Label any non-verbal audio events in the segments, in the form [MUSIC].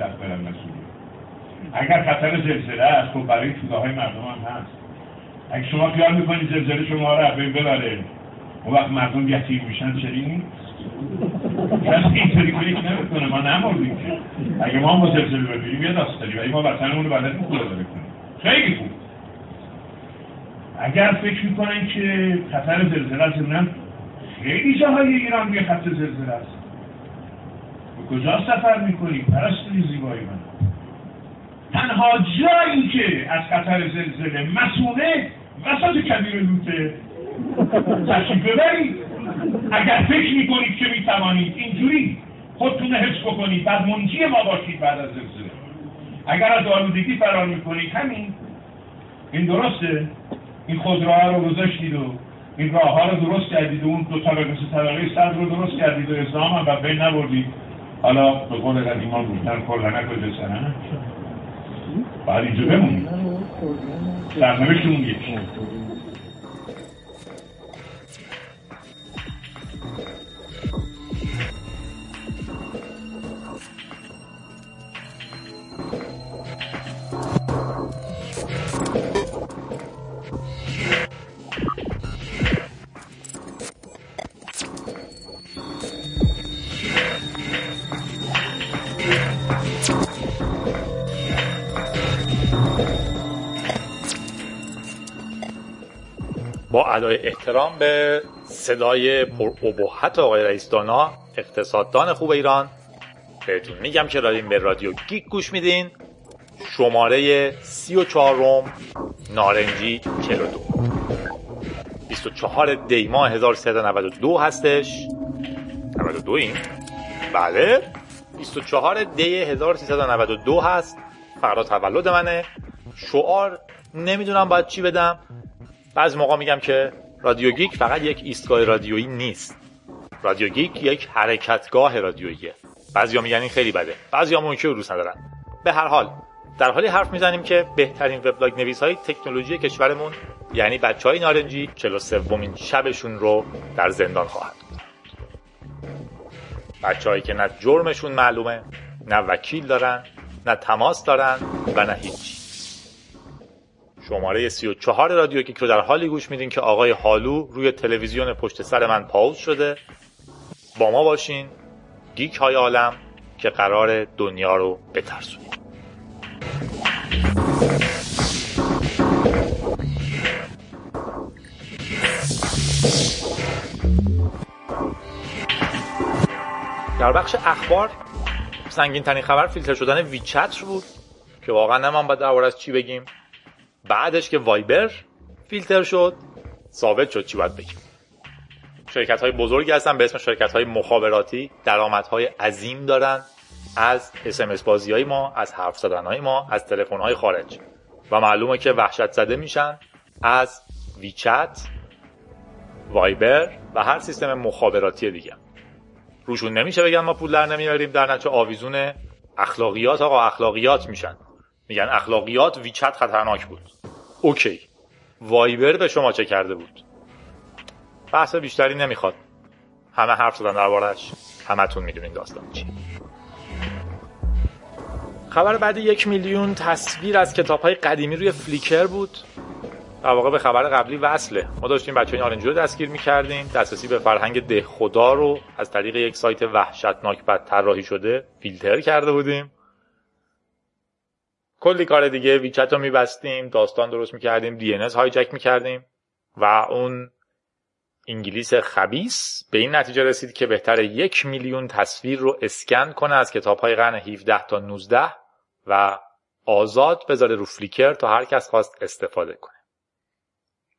پایتخت برن مسئولیت. اگر خطر زلزله است خب برای توده مردم هم هست. اگه شما خیال می‌کنید زلزله شما رو بین ببره اون وقت مردم یتیم میشن نیست. کسی اینطوری فکر نمی‌کنه ما نمردیم که. اگه ما با زلزله ببینیم یه داستانی. ولی ما وطنمون رو بلد داره کنیم. خیلی خوب. اگر فکر می‌کنن که خطر زلزله است خیلی جاهای ایران روی خط زلزله است. کجا سفر می‌کنیم پرستوی زیبایی من. تنها جایی که از خطر زلزله مسئوله وسط کبیر لوته. تشریف ببرید. اگر فکر می‌کنید که می‌توانید اینجوری خودتون حفظ بکنید. بعد منجی ما باشید بعد از زلزله. اگر از آلودگی فرار می‌کنید همین. این درسته. این خودروها رو گذاشتید و این راه ها رو درست کردید و اون دو طبقه سه طبقه صد رو درست کردید و اسلام هم بین نبردید. حالا به قول قدیمان گفتن کلنک و جسنه باید اینجا بمونید سرنوشتمون یکی. با ادای احترام به صدای پر ابهت آقای رئیس دانا اقتصاددان خوب ایران. بهتون میگم که دارین به رادیو گیک گوش میدین. شماره سی و چهارم نارنجی 42 24 دی ماه 1392 هستش. 92 این؟ بله. 24 دی 1392 هست. فردا تولد منه. شعار نمی‌دونم باید چی بدم. بعضی موقع میگم که رادیو گیک فقط یک ایستگاه رادیویی نیست. رادیو گیک یک حرکتگاه رادیوییه. بعضیا میگن این خیلی بده. بعضیا ممکنه رو ندارن. به هر حال در حالی حرف می‌زنیم که بهترین وبلاگ نویس های تکنولوژی کشورمون یعنی بچه های نارنجی 43 ومین شبشون رو در زندان خواهد. بود بچه هایی که نه جرمشون معلومه نه وکیل دارن نه تماس دارن و نه هیچی شماره 34 رادیو گیک رو در حالی گوش میدین که آقای حالو روی تلویزیون پشت سر من پاوز شده. با ما باشین. گیک های عالم که قرار دنیا رو بترسونیم. در بخش اخبار سنگین ترین خبر فیلتر شدن ویچت بود که واقعا نمان باید دربارش چی بگیم. بعدش که وایبر فیلتر شد ثابت شد چی باید بگیم. شرکت های بزرگی هستن به اسم شرکت های مخابراتی های عظیم دارن از اسمس بازی های ما از حرف زدن های ما از تلفن های خارج. و معلومه که وحشت زده میشن از ویچت وایبر و هر سیستم مخابراتی دیگه. روشون نمیشه بگن ما پول در نمیاریم در نتیجه آویزون اخلاقیات آقا اخلاقیات میشن. میگن اخلاقیات ویچت خطرناک بود. اوکی. وایبر به شما چه کرده بود؟ بحث بیشتری نمی‌خواد. همه حرف زدن دربارش همتون می‌دونین داستان چی. خبر بعد یک میلیون تصویر از کتاب های قدیمی روی فلیکر بود. در واقع به خبر قبلی وصله. ما داشتیم بچه های نارنجی رو دستگیر می‌کردیم. دسترسی به فرهنگ ده خدا رو از طریق یک سایت وحشتناک بد طراحی شده فیلتر کرده بودیم. کلی کار دیگه ویچت رو میبستیم داستان درست می‌کردیم دی ان هایجک می‌کردیم و اون انگلیس خبیس به این نتیجه رسید که بهتر یک میلیون تصویر رو اسکن کنه از کتاب های قرن 17 تا 19 و آزاد بذاره رو فلیکر تا هر کس خواست استفاده کنه.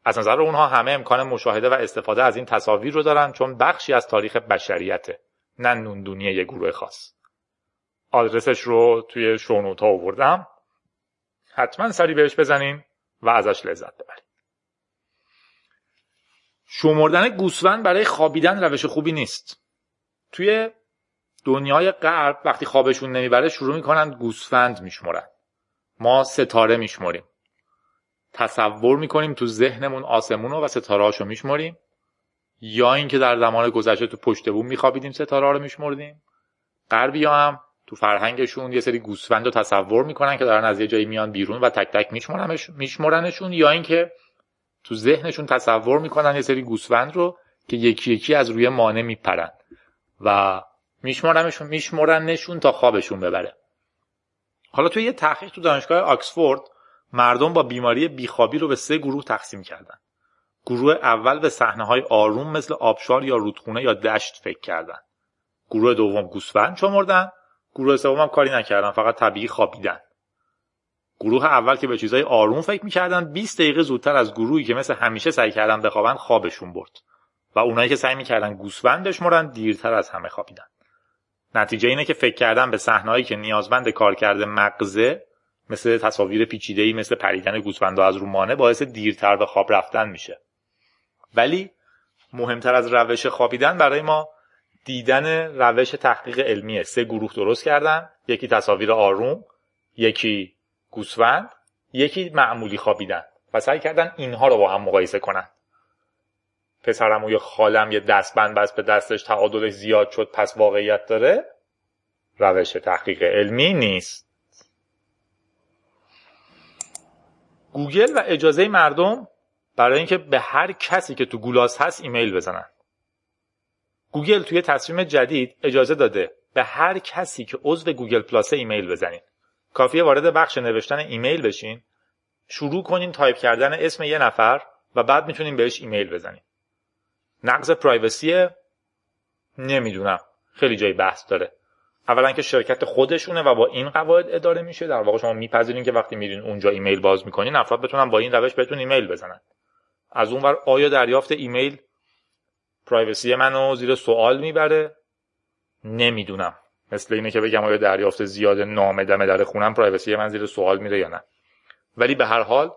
از نظر اونها همه امکان مشاهده و استفاده از این تصاویر رو دارن چون بخشی از تاریخ بشریته نه نوندونی یه گروه خاص. آدرسش رو توی شونوت ها آوردم. حتما سری بهش بزنین و ازش لذت ببرید شمردن گوسفند برای خوابیدن روش خوبی نیست. توی دنیای غرب وقتی خوابشون نمی‌بره شروع می‌کنن گوسفند میشمرن. ما ستاره میشمریم. تصور می‌کنیم تو ذهنمون آسمون و ستاره رو میشمریم. یا اینکه در زمان گذشته تو پشت بوم میخوابیدیم ستاره رو میشمردیم. غربی هم تو فرهنگشون یه سری گوسفند رو تصور می‌کنن که دارن از یه جایی میان بیرون و تک تک میشمرنشون یا اینکه تو ذهنشون تصور می‌کنن یه سری گوسفند رو که یکی یکی از روی مانع میپرن و میشمرنشون میشمرنشون تا خوابشون ببره. حالا توی یه تحقیق تو دانشگاه آکسفورد مردم با بیماری بیخوابی رو به سه گروه تقسیم کردن. گروه اول به صحنه های آروم مثل آبشار یا رودخونه یا دشت فکر کردن. گروه دوم گوسفند شمردن گروه سوم هم کاری نکردن فقط طبیعی خوابیدن. گروه اول که به چیزای آروم فکر می‌کردن 20 دقیقه زودتر از گروهی که مثل همیشه سعی کردن بخوابن خوابشون برد. و اونایی که سعی می‌کردن گوسفند بشمرن دیرتر از همه خوابیدن. نتیجه اینه که فکر کردن به صحنه‌هایی که نیازمند کار کرده مغزه مثل تصاویر پیچیده‌ای مثل پریدن گوسفندها از رو مانه باعث دیرتر به خواب رفتن میشه. ولی مهمتر از روش خوابیدن برای ما دیدن روش تحقیق علمیه سه گروه درست کردن. یکی تصاویر آروم یکی گوسفند یکی معمولی خوابیدن و سعی کردن اینها رو با هم مقایسه کنن. پسرم و یه خالم یه دستبند بس به دستش تعادلش زیاد شد پس واقعیت داره. روش تحقیق علمی نیست. گوگل و اجازه مردم برای اینکه به هر کسی که تو گولاس هست ایمیل بزنن. گوگل توی تصمیم جدید اجازه داده به هر کسی که عضو گوگل پلاس ایمیل بزنین. کافیه وارد بخش نوشتن ایمیل بشین شروع کنین تایپ کردن اسم یه نفر و بعد می‌تونین بهش ایمیل بزنین. نقض privacy ه؟ نمی‌دونم. خیلی جای بحث داره. اولا که شرکت خودشونه و با این قواعد اداره میشه. در واقع شما میپذیرین که وقتی میرین اونجا ایمیل باز می‌کنین افراد بتونن با این روش بهتون ایمیل بزنن. از اون آیا دریافت ایمیل privacy منو زیر سوال می‌بره. نمی‌دونم. مثل اینه که بگم آیا دریافت زیاد نامه دمه در خونم privacy من زیر سوال میره یا نه. ولی به هر حال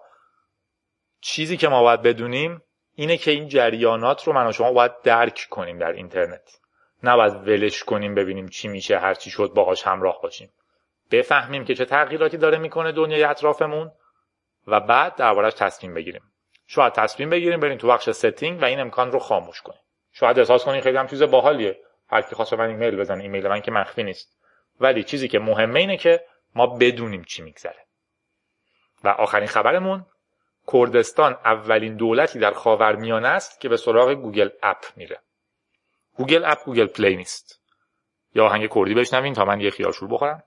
چیزی که ما باید بدونیم اینه که این جریانات رو من و شما باید درک کنیم در اینترنت. نباید ولش کنیم ببینیم چی میشه هر چی شد باهاش همراه باشیم. بفهمیم که چه تغییراتی داره می‌کنه دنیای اطرافمون و بعد دربارش تصمیم بگیریم. شاید تصمیم بگیریم بریم تو بخش setting و این امکان رو خاموش کنیم. شاید احساس کنیم خیلی هم چیز باحالیه. هر کی خواست من ایمیل بزنه ایمیل من که مخفی نیست. ولی چیزی که مهمه اینه که ما بدونیم چی میگذره. و آخرین خبرمون کردستان اولین دولتی در خاورمیانه است که به سراغ Google App میره. گوگل اپ گوگل پلی نیست. یا آهنگ کردی بشنوین تا من یه خیارشور بخورم.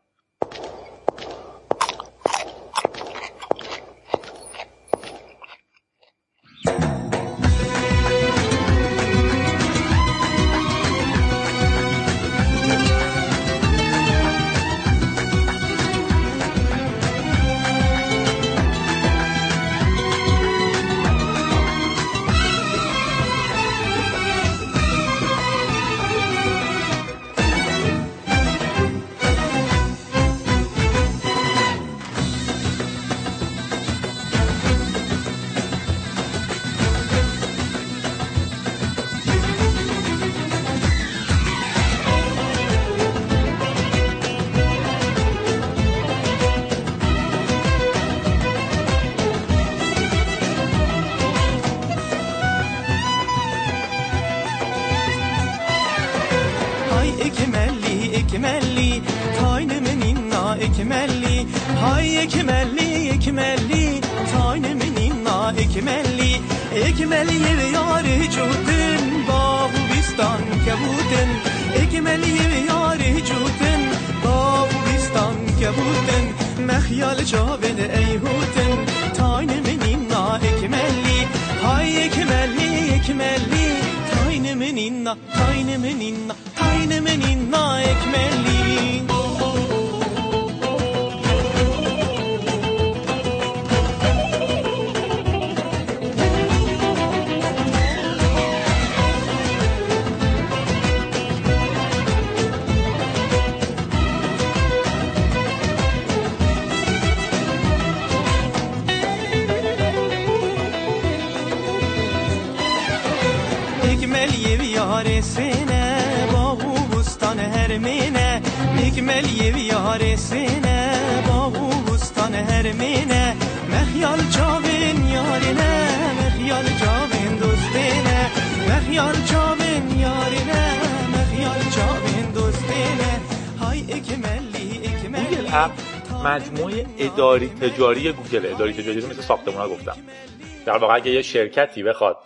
Jiminy. App مجموعه اداری تجاری گوگل. اداری تجاری مثل ساختمون ها گفتم. در واقع اگه یه شرکتی بخواد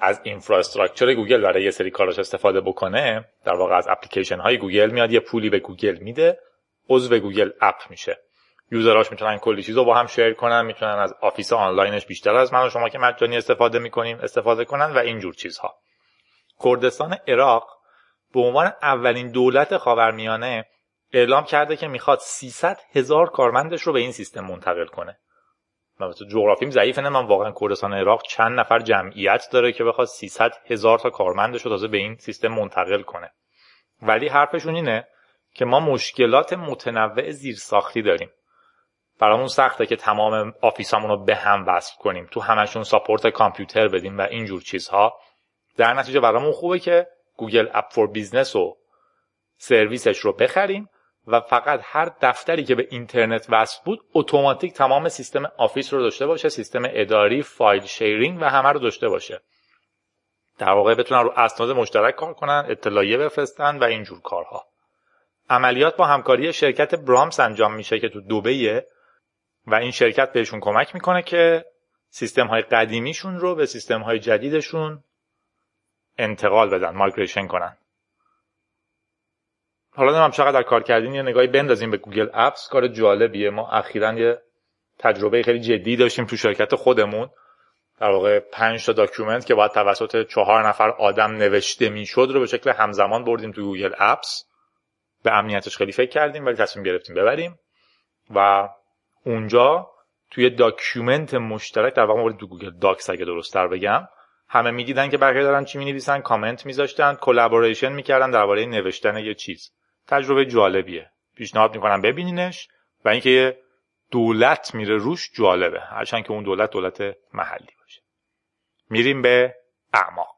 از infrastructure گوگل برای یه سری کاراش استفاده بکنه در واقع از اپلیکیشن های گوگل میاد یه پولی به گوگل میده عضو Google App میشه. user اش می‌تونن کلی چیز رو با هم share کنن می‌تونن از office online ش بیشتر از من و شما که مجانی استفاده می‌کنیم استفاده کنن و اینجور چیزها. کردستان عراق به عنوان اولین دولت خاورمیانه اعلام کرده که می‌خواد 300 هزار کارمندش رو به این سیستم منتقل کنه. من جغرافیم ضعیفه نه؟ من واقعا کردستان عراق چند نفر جمعیت داره که بخواد 300 هزار تا کارمندش رو تازه به این سیستم منتقل کنه. ولی حرفشون اینه که ما مشکلات متنوع زیرساختی داریم. برامون سخته که تمام آفیسامون رو به هم وصل کنیم تو همشون ساپورت کامپیوتر بدیم و اینجور چیزها. در نتیجه برامون خوبه که Google App for Business و سرویسش رو بخریم. و فقط هر دفتری که به اینترنت وصل بود اتوماتیک تمام سیستم office رو داشته باشه سیستم اداری file sharing و همه رو داشته باشه. در واقع بتونن رو اسناد مشترک کار کنن اطلاعیه بفرستن و اینجور کارها. عملیات با همکاری شرکت برامس انجام میشه که تو دوبهیه و این شرکت بهشون کمک می‌کنه که سیستم های قدیمیشون رو به سیستم های جدیدشون انتقال بدن migration کنن. حالا نمی‌دونم چقدر در کار کردین یه نگاهی بندازیم به Google Apps. کار جالبیه. ما اخیرا یه تجربه خیلی جدی داشتیم تو شرکت خودمون. در واقع پنج تا document که باید توسط چهار نفر آدم نوشته می‌شد رو به شکل همزمان بردیم تو Google Apps. به امنیتش خیلی فکر کردیم ولی تصمیم گرفتیم ببریم. و اونجا توی document مشترک در واقع تو Google Docs اگه درست تر بگم همه می‌دیدن که بقیه دارن چی می‌نویسن کامنت میذاشتن collaboration می‌کردن درباره نوشتن یه چیز. تجربه جالبیه. پیشنهاد می‌کنم ببینینش و اینکه دولت میره روش جالبه. هرچند که اون دولت دولت محلی باشه. میریم به اعماق.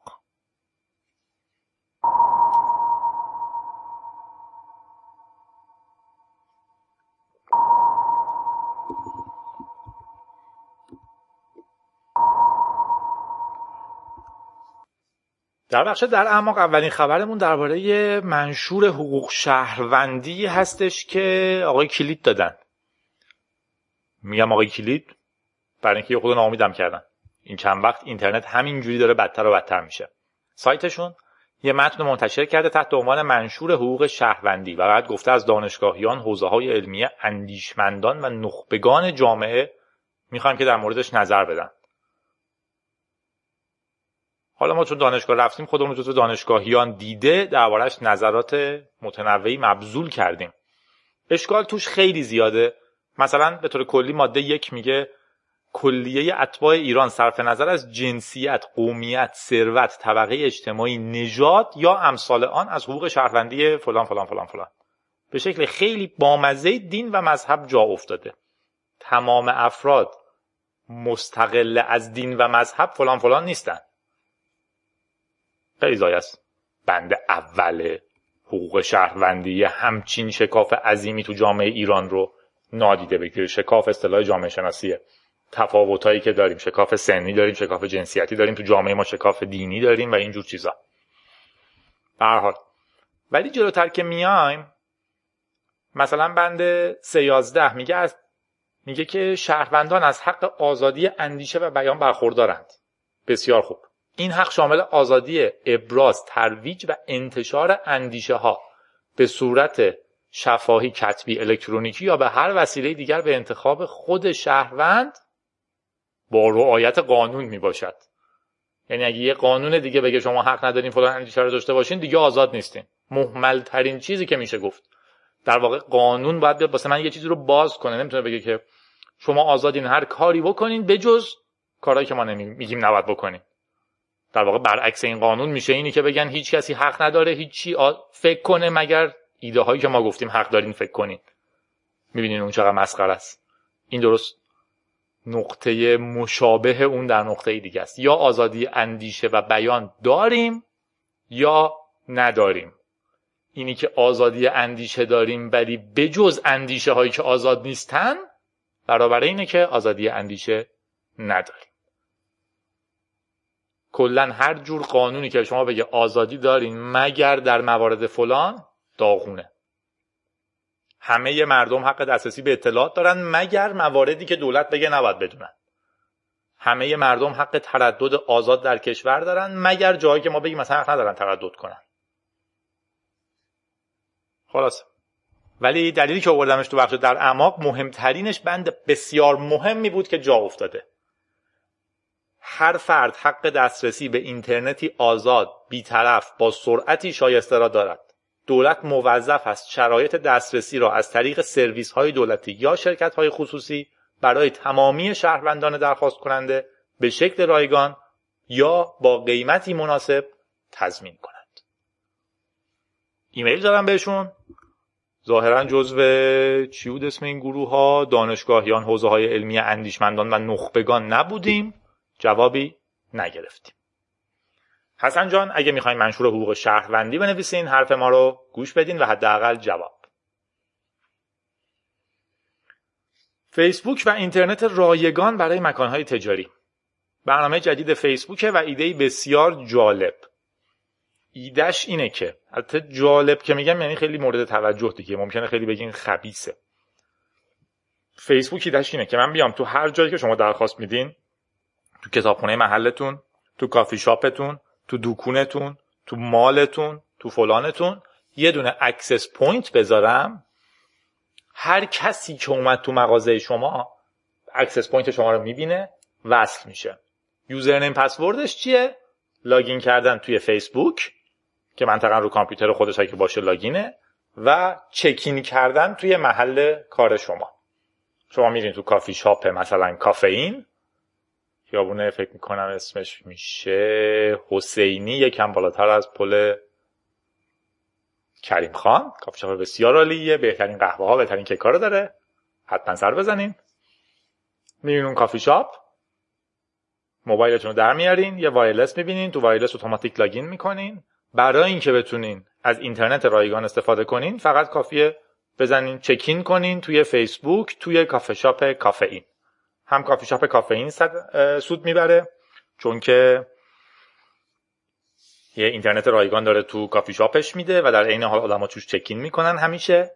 در بخش در اعماق اولین خبرمون درباره منشور حقوق شهروندی هستش که آقای کلید دادن. میگم آقای کلید برای اینکه خود ناامیدم کردن. این چند وقت اینترنت همینجوری داره بدتر و بدتر میشه. سایتشون یه متن منتشر کرده تحت عنوان منشور حقوق شهروندی و بعد گفته از دانشگاهیان حوزه های علمیه اندیشمندان و نخبگان جامعه می‌خوایم که در موردش نظر بدن. حالا ما چون دانشگاه رفتیم خودمون جزو دانشگاهیان دیده دربارهش نظرات متنوعی مبذول کردیم. اشکال توش خیلی زیاده. مثلا به طور کلی ماده یک میگه کلیه اتباع ایران صرف نظر از جنسیت، قومیت، ثروت، طبقه اجتماعی، نژاد یا امثال آن از حقوق شهروندی فلان فلان فلان فلان. به شکل خیلی بامزه دین و مذهب جا افتاده. تمام افراد مستقل از دین و مذهب فلان فلان نیستن. خیلی زای است. بند اول حقوق شهروندی همچین شکاف عظیمی تو جامعه ایران رو نادیده بگیره. شکاف اصطلاح جامعه شناسیه تفاوتایی که داریم. شکاف سنی داریم شکاف جنسیتی داریم. تو جامعه ما شکاف دینی داریم و اینجور چیزا. به حال. ولی جلوتر که میایم مثلا بند 311 میگه از میگه که شهروندان از حق آزادی اندیشه و بیان برخوردارند. بسیار خوب. این حق شامل آزادی ابراز ترویج و انتشار اندیشه ها به صورت شفاهی کتبی الکترونیکی یا به هر وسیله دیگر به انتخاب خود شهروند با رعایت قانون می باشد یعنی اگه یه قانون دیگه بگه شما حق ندارین فلان اندیشه رو داشته باشین دیگه آزاد نیستین. محمل ترین چیزی که میشه گفت. در واقع قانون باید بیاد واسه من یه چیزی رو باز کنه. نمی‌تونه بگه که شما آزادین هر کاری بکنین بجز کارهایی که ما نمیگیم نباید بکنین. در واقع برعکس این قانون میشه اینی که بگن هیچ کسی حق نداره هیچی فکر کنه مگر ایده هایی که ما گفتیم حق دارین فکر کنین. می‌بینین اون چقدر مسخره است. این درست نقطه مشابه اون در نقطه دیگه است. یا آزادی اندیشه و بیان داریم یا نداریم. اینی که آزادی اندیشه داریم ولی بجز اندیشه هایی که آزاد نیستن برابر اینه که آزادی اندیشه نداریم. کلا هر جور قانونی که شما بگه آزادی دارین مگر در موارد فلان داغونه. همه مردم حق دسترسی به اطلاعات دارن مگر مواردی که دولت بگه نباید بدونن. همه مردم حق تردد آزاد در کشور دارن مگر جایی که ما بگیم مثلا حق ندارن تردد کنن. خلاص. ولی دلیلی که آوردمش تو بخش در اعماق مهمترینش بند بسیار مهمی بود که جا افتاده. هر فرد حق دسترسی به اینترنتی آزاد بیطرف با سرعتی شایسته را دارد. دولت موظف است شرایط دسترسی را از طریق سرویس های دولتی یا شرکت های خصوصی برای تمامی شهروندان درخواست کننده به شکل رایگان یا با قیمتی مناسب تضمین کند. ایمیل دارم بهشون. ظاهرا جزو چی بود اسم این گروه ها دانشگاهیان حوزه های علمی اندیشمندان و نخبگان نبودیم. جوابی نگرفتیم. حسن جان اگه می‌خواین منشور حقوق شهروندی بنویسین حرف ما رو گوش بدین و حداقل جواب. فیسبوک و اینترنت رایگان برای مکانهای تجاری. برنامه جدید فیسبوکه و ایده بسیار جالب. ایدهش اینه که البته جالب که میگم یعنی خیلی مورد توجه دیگه ممکنه خیلی بگین خبیثه فیسبوک ایدهش اینه که من بیام تو هر جایی که شما درخواست میدین تو کتابخونه محلتون تو کافی شاپتون تو دوکونتون تو mall تون تو فلانتون یه دونه access point بذارم. هر کسی که اومد تو مغازه شما access point شما رو می‌بینه وصل میشه. username password ش چیه؟ login کردن توی فیسبوک که منطقا رو کامپیوتر خودش که باشه login ه و check in کردن توی محل کار شما. شما میرین تو کافی شاپ مثلا کافئین خیابونه فکر می‌کنم اسمش میشه حسینی یکم بالاتر از پل کریم خان. کافی شاپ بسیار عالیه بهترین قهوه ها بهترین کیک داره. حتما سر بزنین. میرین اون کافی شاپ؟ موبایلتون رو در میارین یه wireless می‌بینین تو wireless اتوماتیک login می‌کنین. برای اینکه بتونین از اینترنت رایگان استفاده کنین فقط کافیه بزنین check in کنین توی فیسبوک توی کافه شاپ کافئین. هم کافی شاپ کافئین سود می‌بره چون که یه اینترنت رایگان داره تو کافی شاپش میده و در عین حال آدما توش چکین می‌کنن همیشه.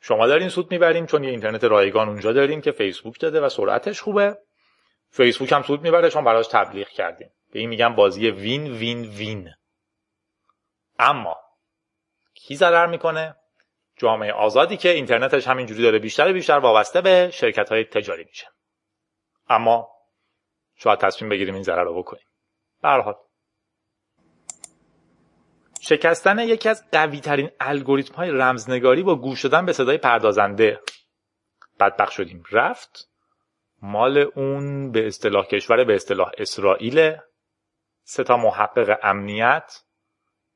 شما دارین سود می‌برین چون یه اینترنت رایگان اونجا دارین که فیسبوک داده و سرعتش خوبه. فیسبوک هم سود می‌بره چون براش تبلیغ کردیم. به این میگن بازی وین وین وین. اما کی ضرر می‌کنه؟ جامعه آزادی که اینترنتش همینجوری داره بیشتر بیشتر وابسته به شرکت های تجاری میشه. اما شاید تصمیم بگیریم این ضرر رو بکنیم. به شکستن یکی از قوی ترین الگوریتم های رمزنگاری با گوش دادن به صدای پردازنده. بدبخ شدیم. رفت مال اون به اصطلاح کشور به اصطلاح اسرائیل. سه تا محقق امنیت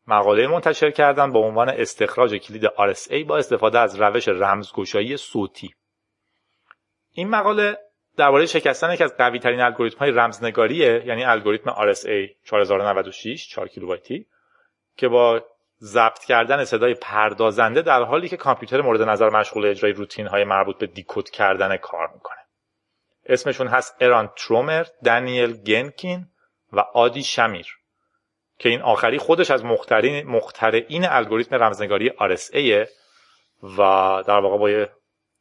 مقاله منتشر کردن با عنوان استخراج کلید RSA با استفاده از روش رمزگشایی صوتی. این مقاله درباره شکستن یکی از قوی ترین الگوریتم های رمزنگاریه یعنی الگوریتم RSA 4096 4 کیلوبایتی که با ضبط کردن صدای پردازنده در حالی که کامپیوتر مورد نظر مشغول اجرای روتین های مربوط به دیکود کردن کار می‌کنه. اسمشون هست اران ترومر، دانیل گنکین و آدی شمیر که این آخری خودش از مخترین مخترعین الگوریتم رمزنگاری RSA و در واقع با یه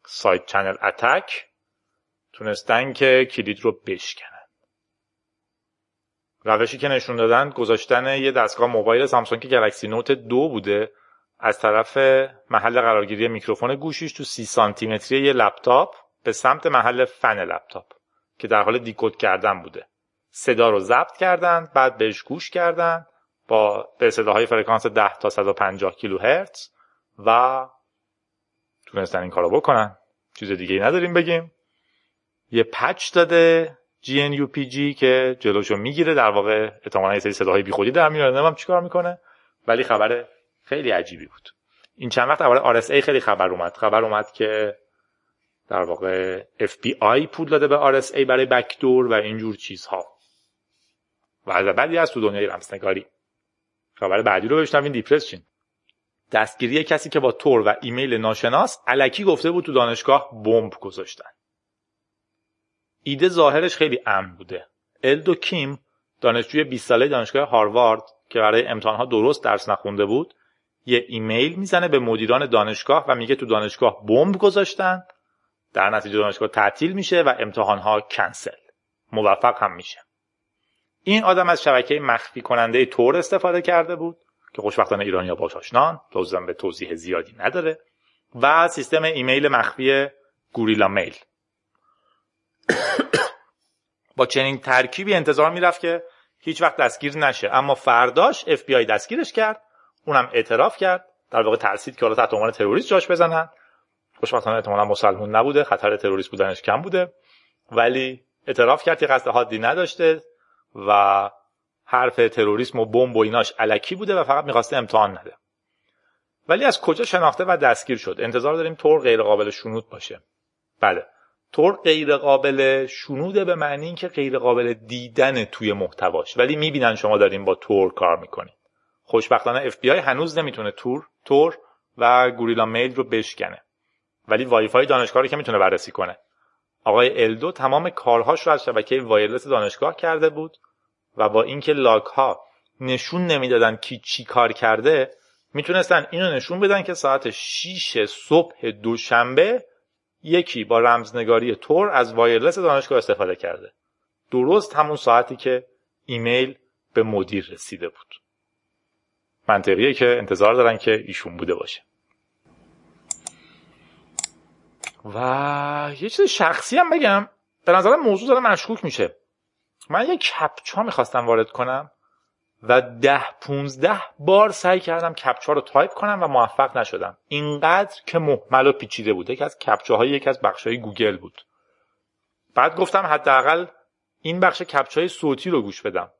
side channel attack تونستن که کلید رو بشکنن. روشی که نشون دادن گذاشتن یه دستگاه موبایل Samsung Galaxy Note دو بوده از طرف محل قرارگیری میکروفون گوشیش تو سی سانتی یه لپتاپ به سمت محل فن لپتاپ که در حال decode کردن بوده. صدا رو ضبط کردن بعد بهش گوش کردن با به صداهای فرکانس 10 تا 150 کیلوهرتز و تونستن این کارو بکنن. چیز دیگه ای نداریم بگیم. یه پچ داده GNUPG که جلوشو می‌گیره در واقع احتمالاً یه سری صداهای بیخودی در میاره. نمی‌دونم چیکار می‌کنه ولی خبر خیلی عجیبی بود. این چند وقت درباره RSA خیلی خبر اومد. خبر اومد که در واقع FBI پول داده به RSA برای بکدور و اینجور چیزها. و از بعدی از تو دنیای رمزنگاری. خبر بعدی رو بشنوین دیپرس چین دستگیری کسی که با تور و ایمیل ناشناس علکی گفته بود تو دانشگاه بمب گذاشتن. ایده ظاهرش خیلی امن بوده. الدو کیم دانشجوی 20 ساله دانشگاه هاروارد که برای امتحانها درست درس نخونده بود یه ایمیل می‌زنه به مدیران دانشگاه و میگه تو دانشگاه بمب گذاشتن در نتیجه دانشگاه تعطیل میشه و امتحانها کنسل. موفق هم میشه. این آدم از شبکه مخفی کننده Tor استفاده کرده بود که خوشبختانه ایرانیا باش آشنان لازم به توضیح زیادی نداره و سیستم ایمیل مخفی Guerrilla Mail. با چنین ترکیبی انتظار می‌رفت که هیچ وقت دستگیر نشه. اما فرداش اف بی آی دستگیرش کرد. اونم اعتراف کرد. در واقع ترسید که حالا تحت عنوان تروریست جاش بزنن. خوشبختانه احتمالا مسلمون نبوده. خطر تروریست بودنش کم بوده. ولی اعتراف کرد که قصد حادی نداشته و حرف تروریسم و بمب و ایناش علکی بوده و فقط می‌خواسته امتحان نده. ولی از کجا شناخته و دستگیر شد؟ انتظار داریم طور غیر قابل شنود باشه. بله. طور غیر قابل شنوده به معنی اینکه غیر قابل دیدن توی محتواش. ولی می‌بینن شما داریم با تور کار می‌کنید خوشبختانه اف بی آی هنوز نمی‌تونه تور تور و Guerrilla Mail رو بشکنه. ولی وای فای دانشگاه رو که می‌تونه بررسی کنه. آقای الدو تمام کارهاش رو از شبکه wireless دانشگاه کرده بود و با اینکه log ها نشون نمی‌دادن کی چی کار کرده می‌تونستن اینو نشون بدن که ساعت 6 صبح دوشنبه یکی با رمزنگاری Tor از wireless دانشگاه استفاده کرده. درست همون ساعتی که ایمیل به مدیر رسیده بود. منطقیه که انتظار دارن که ایشون بوده باشه. و یه چیز شخصی هم بگم. به نظرم موضوع داره مشکوک میشه. من یه captcha می‌خواستم وارد کنم. و ده پونزده بار سعی کردم captcha رو تایپ کنم و موفق نشدم. اینقدر که مهمل و پیچیده بود. یکی از captcha های یکی از بخشهای گوگل بود. بعد گفتم حداقل این بخش captcha ی صوتی رو گوش بدم.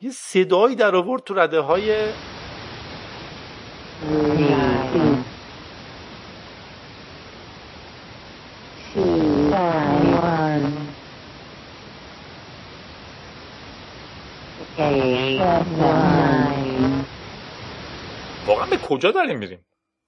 یه صدایی در آورد تو رده های واقعا به کجا داریم میریم؟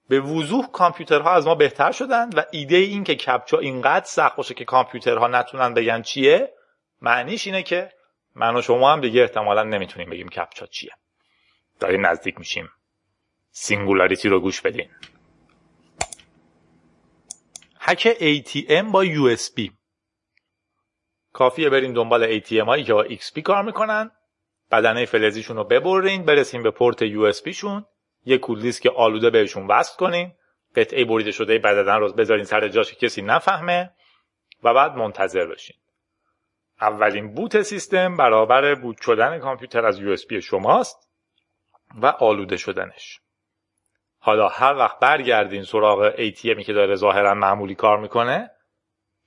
به وضوح کامپیوترها از ما بهتر شدن و ایده این که کپچا اینقدر سخت باشه که کامپیوترها نتونن بگن چیه معنیش اینه که من و شما هم دیگه احتمالا نمی‌تونیم بگیم captcha چیه. داریم نزدیک میشیم. singularity رو گوش بدین. هک ATM با USB کافیه برین دنبال ATM هایی که با XP کار می‌کنن. بدنه فلزیشون رو ببرین برسیم به پورت USB شون یه کول دیسک آلوده بهشون وصل کنین. قطعه بریده شده بدنه رو بذارین سر جاش کسی نفهمه و بعد منتظر بشین. اولین بوت سیستم برابر بوت شدن کامپیوتر از USB شماست و آلوده شدنش. حالا هر وقت برگردین سراغ ATMی که داره ظاهرا معمولی کار می‌کنه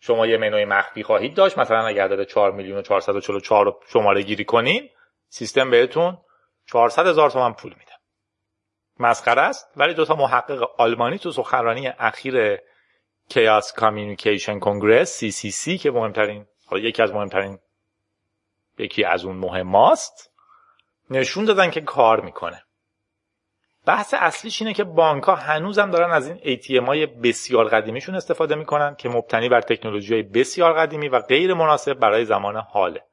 شما یه منوی مخفی خواهید داشت. مثلا اگر داره 4 میلیون و 444 شماره گیری کنین سیستم بهتون 400 هزار تومن پول میده. مسخره است ولی دوتا محقق آلمانی تو سخنرانی اخیر کیاس کامیونیکیشن کنگرس CCC که مهمترین حالا یکی از مهمترین یکی از اون مهماست نشون دادن که کار می‌کنه. بحث اصلیش اینه که بانک ها هنوزم دارن از این ATM های بسیار قدیمیشون استفاده می‌کنن که مبتنی بر تکنولوژی های بسیار قدیمی و غیر مناسب برای زمان حاله.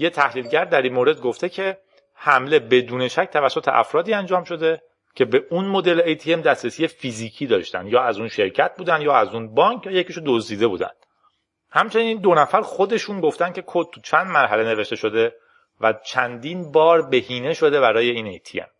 یه تحلیلگر در این مورد گفته که حمله بدون شک توسط افرادی انجام شده که به اون مدل ATM دسترسی فیزیکی داشتن. یا از اون شرکت بودن یا از اون بانک یا یکیشو دزدیده بودن. همچنین دو نفر خودشون گفتن که کد تو چند مرحله نوشته شده و چندین بار بهینه شده برای این ATM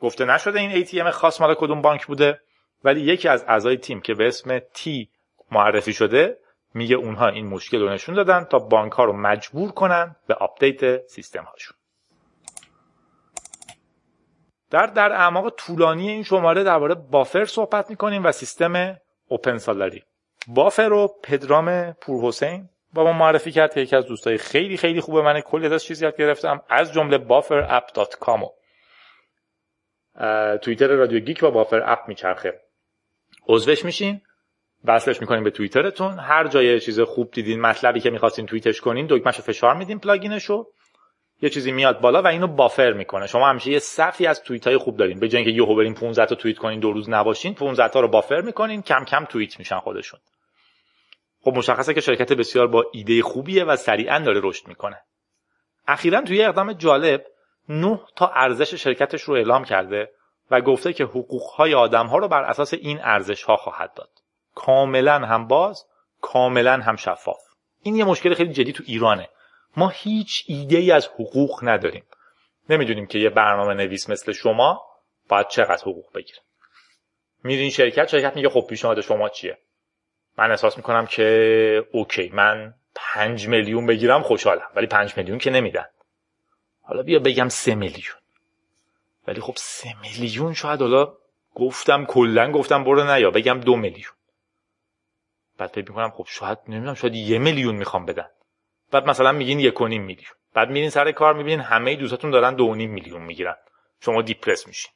گفته نشده این ATM خاص مال کدوم بانک بوده ولی یکی از اعضای تیم که به اسم تی معرفی شده میگه اونها این مشکل رو نشون دادن تا بانک ها رو مجبور کنن به update سیستم هاشون. در در اعماق طولانی این شماره درباره Buffer صحبت می‌کنیم و سیستم open salary. Buffer رو پدرام پور حسین با ما معرفی کرد که یکی از دوستای خیلی خیلی خوبه من کلی ازش چیز یاد گرفتم. از جمله bufferapp.com و توییتر رادیو گیک با Buffer app میچرخه. عضوش میشین. وصلش می‌کنین به توییترتون. هر جای چیز خوب دیدین مطلبی که می‌خواستین توییتش کنین دکمهشو فشار میدین plugin شو. یه چیزی میاد بالا و اینو بافر می‌کنه. شما همیشه یه صفی از توییت های خوب دارین. به جای اینکه یهو برین 15 تا توییت کنین دو روز نباشین 15 تا رو بافر می‌کنین کم کم توییت میشن خودشون. خب مشخصه که شرکت بسیار با ایده خوبیه و سریعا داره رشد می‌کنه. اخیرا توی اقدام جالب 9 تا ارزش شرکتش رو اعلام کرده و گفته که حقوقهای آدمها رو بر اساس این ارزش ها خواهد داد. کاملا هم باز کاملا هم شفاف. این یه مشکل خیلی جدی تو ایرانه. ما هیچ ایده ای از حقوق نداریم. نمی‌دونیم که یه برنامه نویس مثل شما باید چقدر حقوق بگیره. میرین شرکت شرکت میگه خب پیشنهاد شما چیه؟ من احساس می‌کنم که اوکی من پنج میلیون بگیرم خوشحالم ولی پنج میلیون که نمیدن. حالا بیا بگم سه میلیون. ولی خب سه میلیون شاید حالا گفتم کلا گفتم برو نه یا بگم دو میلیون. بعد فکر می‌کنم خب شاید نمی‌دونم شاید یه میلیون می‌خوام بدن. بعد مثلا میگین یک و نیم میلیون. بعد میرین سر کار می‌بینین همه دوستاتون دارن دو نیم میلیون می‌گیرن. شما دیپرس میشین.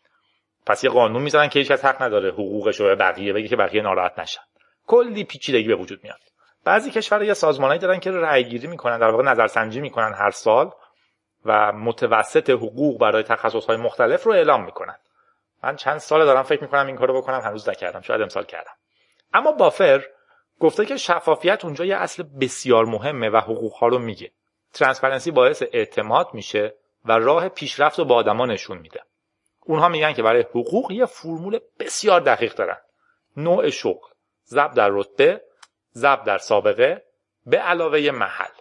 پس یه قانون می‌ذارن که هیچ حق نداره حقوقش رو بقیه بگه که بقیه ناراحت نشن. کلی پیچیدگی به وجود میاد. بعضی کشورها یا سازمانایی دارن که رأی گیری می‌کنن در واقع نظرسنجی می‌کنن هر سال و متوسط حقوق برای تخصصهای مختلف رو اعلام می‌کنن. من چند سال دارم فکر می‌کنم این کارو بکنم هنوز نکردم شاید امسال کردم. اما Buffer گفته که شفافیت اونجا یه اصل بسیار مهمه و حقوقها رو میگه. transparency باعث اعتماد میشه و راه پیشرفت رو با آدما نشون میده. اونها میگن که برای حقوق یه فرمول بسیار دقیق دارن. نوع شغل. ضرب در رتبه ضرب در سابقه به علاوه محل.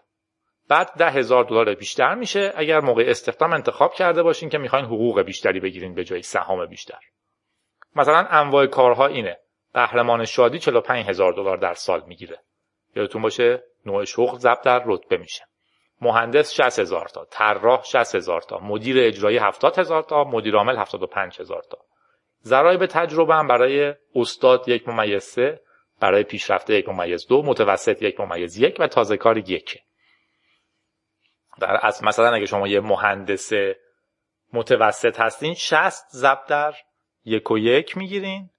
بعد ده هزار دلار بیشتر میشه اگر موقع استخدام انتخاب کرده باشین که می‌خواین حقوق بیشتری بگیرین به جای سهام بیشتر. مثلا انواع کارها اینه. قهرمان شادی 45 هزار دلار در سال می‌گیره. یادتون باشه؟ نوع شغل ضرب در رتبه میشه. مهندس 60 هزار تا طراح 60 هزار تا مدیر اجرایی 70 هزار تا مدیر عامل 75 هزار تا. ضرایب تجربه هم برای استاد یک ممیز سه برای پیشرفته یک ممیز دو متوسط یک ممیز یک و تازه کار یک در از مثلا اگه شما یه مهندس متوسط هستین 60 ضرب در یک و یک می‌گیرین.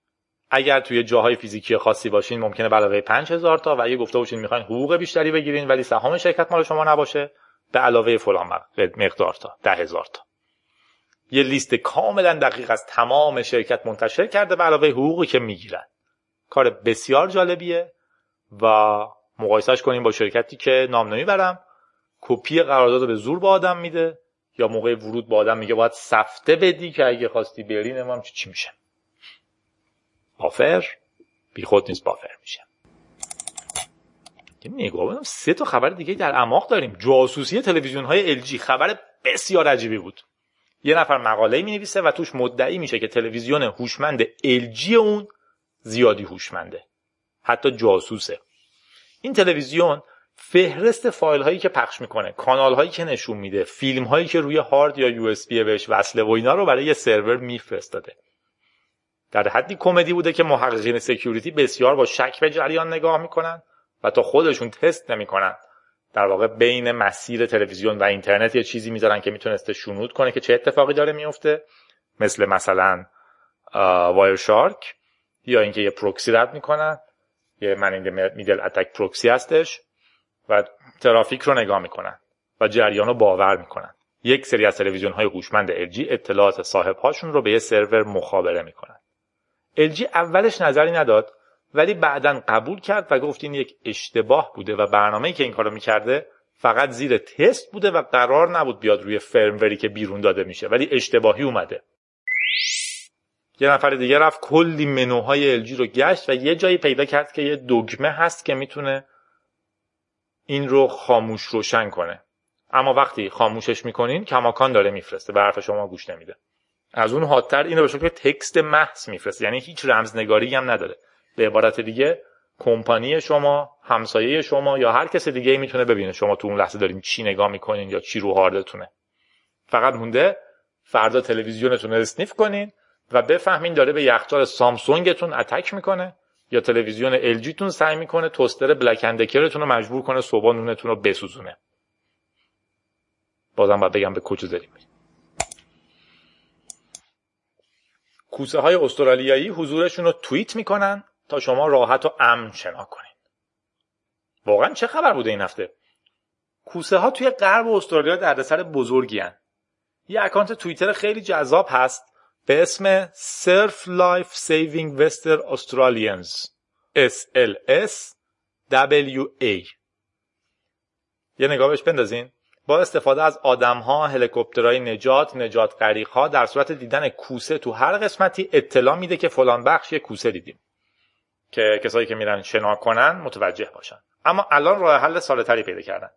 اگر توی جاهای فیزیکی خاصی باشین ممکنه علاوه 5000 تا و اگه گفته باشین می‌خواین حقوق بیشتری بگیرین ولی سهام شرکت مال شما نباشه به علاوه فلان مقدار تا 10000 تا. یه لیست کاملا دقیق از تمام شرکت منتشر کرده به علاوه حقوقی که می‌گیرن. کار بسیار جالبیه و مقایسهش کنیم با شرکتی که نام نمی‌برم کپی قرارداد به زور با آدم میده یا موقع ورود با آدم میگه باید سفته بدی که اگه خواستی بری چی, چی میشه. بافر بی خود نیست بافر میشه. نگاه سه تا خبر دیگه در اعماق داریم. جاسوسی تلویزیون های LG خبر بسیار عجیبی بود. یه نفر مقاله می نویسه و توش مدعی میشه که تلویزیون هوشمند LG اون زیادی هوشمنده. حتی جاسوسه. این تلویزیون فهرست فایل هایی که پخش می‌کنه کانال هایی که نشون میده فیلم هایی که روی هارد یا USB بهش وصله و اینا رو برای یه سرور میفرستاده. در حدی کمدی بوده که محققین security بسیار با شک به جریان نگاه می‌کنن و تا خودشون تست نمی‌کنن. در واقع بین مسیر تلویزیون و اینترنت یه چیزی می‌ذارن که می‌تونسته شنود کنه که چه اتفاقی داره میفته مثل مثلا Wireshark یا اینکه یه پروکسی رد می‌کنن. یه man middle attack proxy هستش و ترافیک رو نگاه می‌کنن و جریان رو باور می‌کنن. یک سری از تلویزیون های هوشمند LG اطلاعات صاحب هاشون رو به یه سرور مخابره می‌کنن. LG اولش نظری نداد ولی بعدا قبول کرد و گفت این یک اشتباه بوده و برنامه‌ای که این کارو می‌کرده فقط زیر تست بوده و قرار نبود بیاد روی firmware ی که بیرون داده میشه ولی اشتباهی اومده. یه نفر دیگه رفت کلی منوهای LG رو گشت و یه جایی پیدا کرد که یه دگمه هست که می‌تونه این رو خاموش روشن کنه. اما وقتی خاموشش می‌کنین کماکان داره میفرسته به حرف شما گوش نمیده. از اون حادتر اینو به شکل تکست محض میفرسته. یعنی هیچ رمزنگاری هم نداره. به عبارت دیگه کمپانی شما همسایه شما یا هر کس دیگه می‌تونه ببینه شما تو اون لحظه دارین چی نگاه می‌کنین یا چی رو هاردتونه فقط مونده فردا تلویزیونتون رو اسنیف کنین و بفهمین داره به یخچال سامسونگتون اتک می‌کنه یا تلویزیون LG تون سعی می‌کنه توستر بلک اندکرتون رو مجبور کنه صبح نونتون رو بسوزونه. بازم باید بگم به کجا داریم کوسه های استرالیایی حضورشون رو توییت می‌کنن تا شما راحت و امن شنا کنین. واقعا چه خبر بوده این هفته؟ کوسه ها توی غرب استرالیا دردسر بزرگی هن. یه اکانت توییتر خیلی جذاب هست به اسم Surf Life Saving Western Australians SLS WA یه نگاه بندازین. با استفاده از آدمها هلیکوپترهای نجات نجات ها در صورت دیدن کوسه تو هر قسمتی اطلاع میده که فلان بخش یه کوسه دیدیم که کسایی که میرن شنا کنن متوجه باشن. اما الان راه حل ساده پیدا کردن.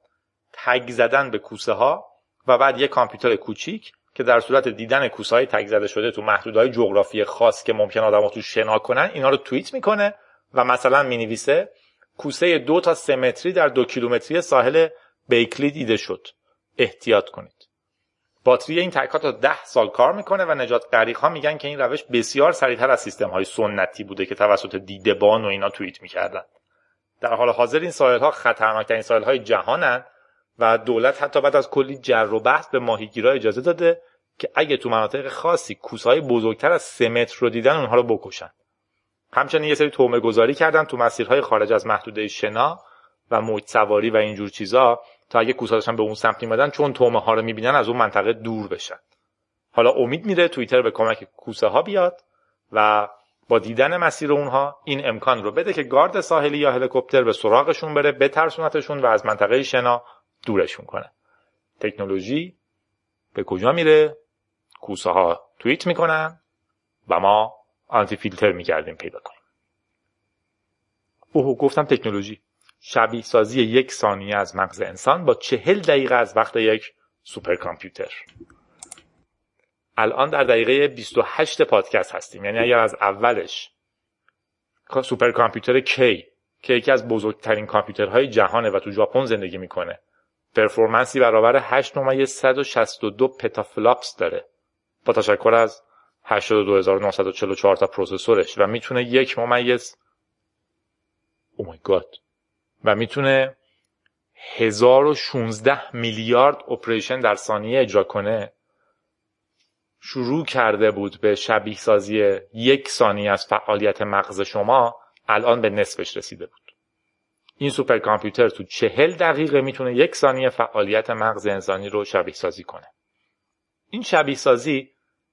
تگ زدن به کوسه ها و بعد یه کامپیوتر کوچیک که در صورت دیدن کوسه های تگ زده شده تو محدودهای جغرافی خاص که ممکن آدم تو شنا کنن اینا رو توییت می‌کنه و مثلا می‌نویسه کوسه دو تا سه متری در دو کیلومتری ساحل بیکلی دیده شد. احتیاط کنید. باتری این تکا تا ده سال کار می‌کنه و نجات غریق ها میگن که این روش بسیار سریعتر از سیستم های سنتی بوده که توسط دیدبان و اینا توییت می‌کردن. در حال حاضر این ساحل ها خطرناکترین ساحل های جهانن و دولت حتی بعد از کلی جر و بحث به ماهیگیرا اجازه داده که اگه تو مناطق خاصی کوسهای بزرگتر از سه متر رو دیدن اونها رو بکشن. همچنین یه سری تومه گذاری کردن تو مسیرهای خارج از محدوده شنا و موج سواری و اینجور چیزا تا اگه داشتن به اون سمت میمدن چون تومه ها رو می‌بینن از اون منطقه دور بشن. حالا امید میره توییتر به کمک کوسه ها بیاد و با دیدن مسیر اونها این امکان رو بده که گارد ساحلی یا هلیکوپتر به سراغشون بره بترسونتشون و از منطقه شنا دورشون کنه. تکنولوژی به کجا میره؟ کوسه ها توییت می‌کنن و ما آنتی فیلتر می‌کردیم پیدا کنیم. اوه گفتم تکنولوژی. شبیه سازی یک ثانیه از مغز انسان با چهل دقیقه از وقت یک سوپر کامپیوتر الان در دقیقه 28 پادکست هستیم. یعنی اگر از اولش super computer K که یکی از بزرگترین کامپیوترهای جهانه و تو ژاپن زندگی می‌کنه. performance ی برابر 8 ممیز 162 petaflops داره. با تشکر از 82944 تا processor ش و می‌تونه یک ممیز. oh my God و می‌تونه 1016 میلیارد operation در ثانیه اجرا کنه. شروع کرده بود به شبیه سازی یک ثانیه از فعالیت مغز شما الان به نصفش رسیده بود. این سوپر کامپیوتر تو چهل دقیقه می‌تونه یک ثانیه فعالیت مغز انسانی رو شبیه سازی کنه. این شبیه سازی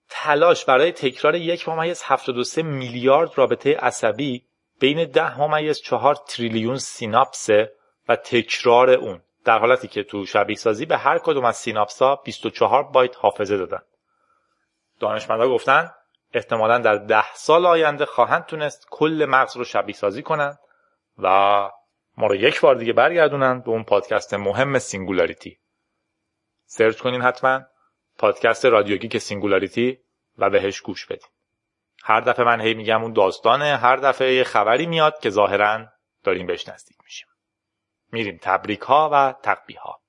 تلاش برای تکرار یک ممیز 73 میلیارد رابطه عصبی بین ده ممیز چهار تریلیون سیناپسه و تکرار اون در حالتی که تو شبیه سازی به هر کدوم از سیناپس ها 24 بایت حافظه دادن. دانشمندا گفتن احتمالا در ده سال آینده خواهند تونست کل مغز رو شبیه سازی کنند و ما رو یک بار دیگه برگردونن به اون پادکست مهم singularity. search کنین حتما پادکست رادیو گیک singularity و بهش گوش بدین. هر دفعه من هی میگم اون داستانه هر دفعه یه خبری میاد که ظاهرا داریم بهش نزدیک میشیم. میریم تبریک ها و تقبیح ها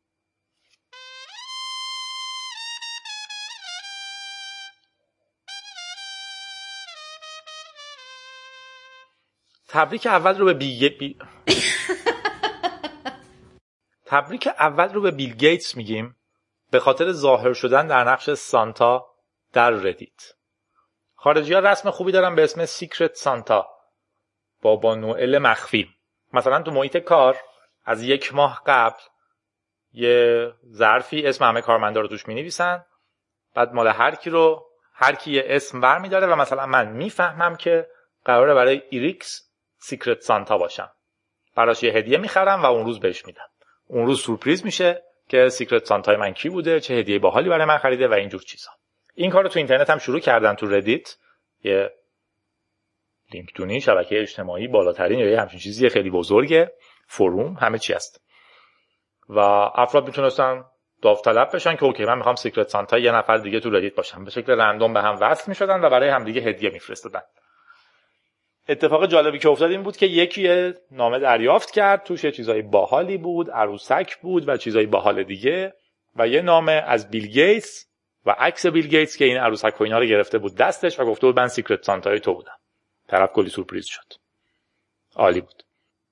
تبریک اول رو به بی... [LAUGHS] تبریک اول رو به بیل گیتس میگیم. به خاطر ظاهر شدن در نقش Santa در Reddit. خارجی ها رسم خوبی دارن به اسم Secret Santa بابا نوئل مخفی. مثلا تو محیط کار از یک ماه قبل یه ظرفی اسم همه کارمندا رو توش می نویسن بعد مال هر کی رو هر کی یه اسم ور می داره و مثلا من می‌فهمم که قراره برای ایریکس Secret Santa باشم. براش یه هدیه می‌خرم و اون روز بهش میدم. اون روز سورپریز میشه که Secret Santa ی من کی بوده چه هدیه باحالی برای من خریده و اینجور چیزا. این کار رو تو اینترنت هم شروع کردن تو Reddit یه لینکدونی شبکه اجتماعی بالاترین یا همچین چیزی خیلی بزرگه. forum همه چی هست. و افراد می‌تونستن داوطلب بشن که okay من می‌خوام Secret Santa یه نفر دیگه تو Reddit باشم. به شکل random به هم وصل می‌شدن و برای همدیگه هدیه میفرستادن. اتفاق جالبی که افتاد این بود که یکی نامه دریافت کرد توش یه چیزای باحالی بود عروسک بود و چیزای باحال دیگه و یه نامه از بیل گیتس و عکس بیل گیتس که این عروسک و اینا رو گرفته بود دستش و گفته بود من Secret Santa ی تو بودم. طرف کلی سورپریز شد. عالی بود.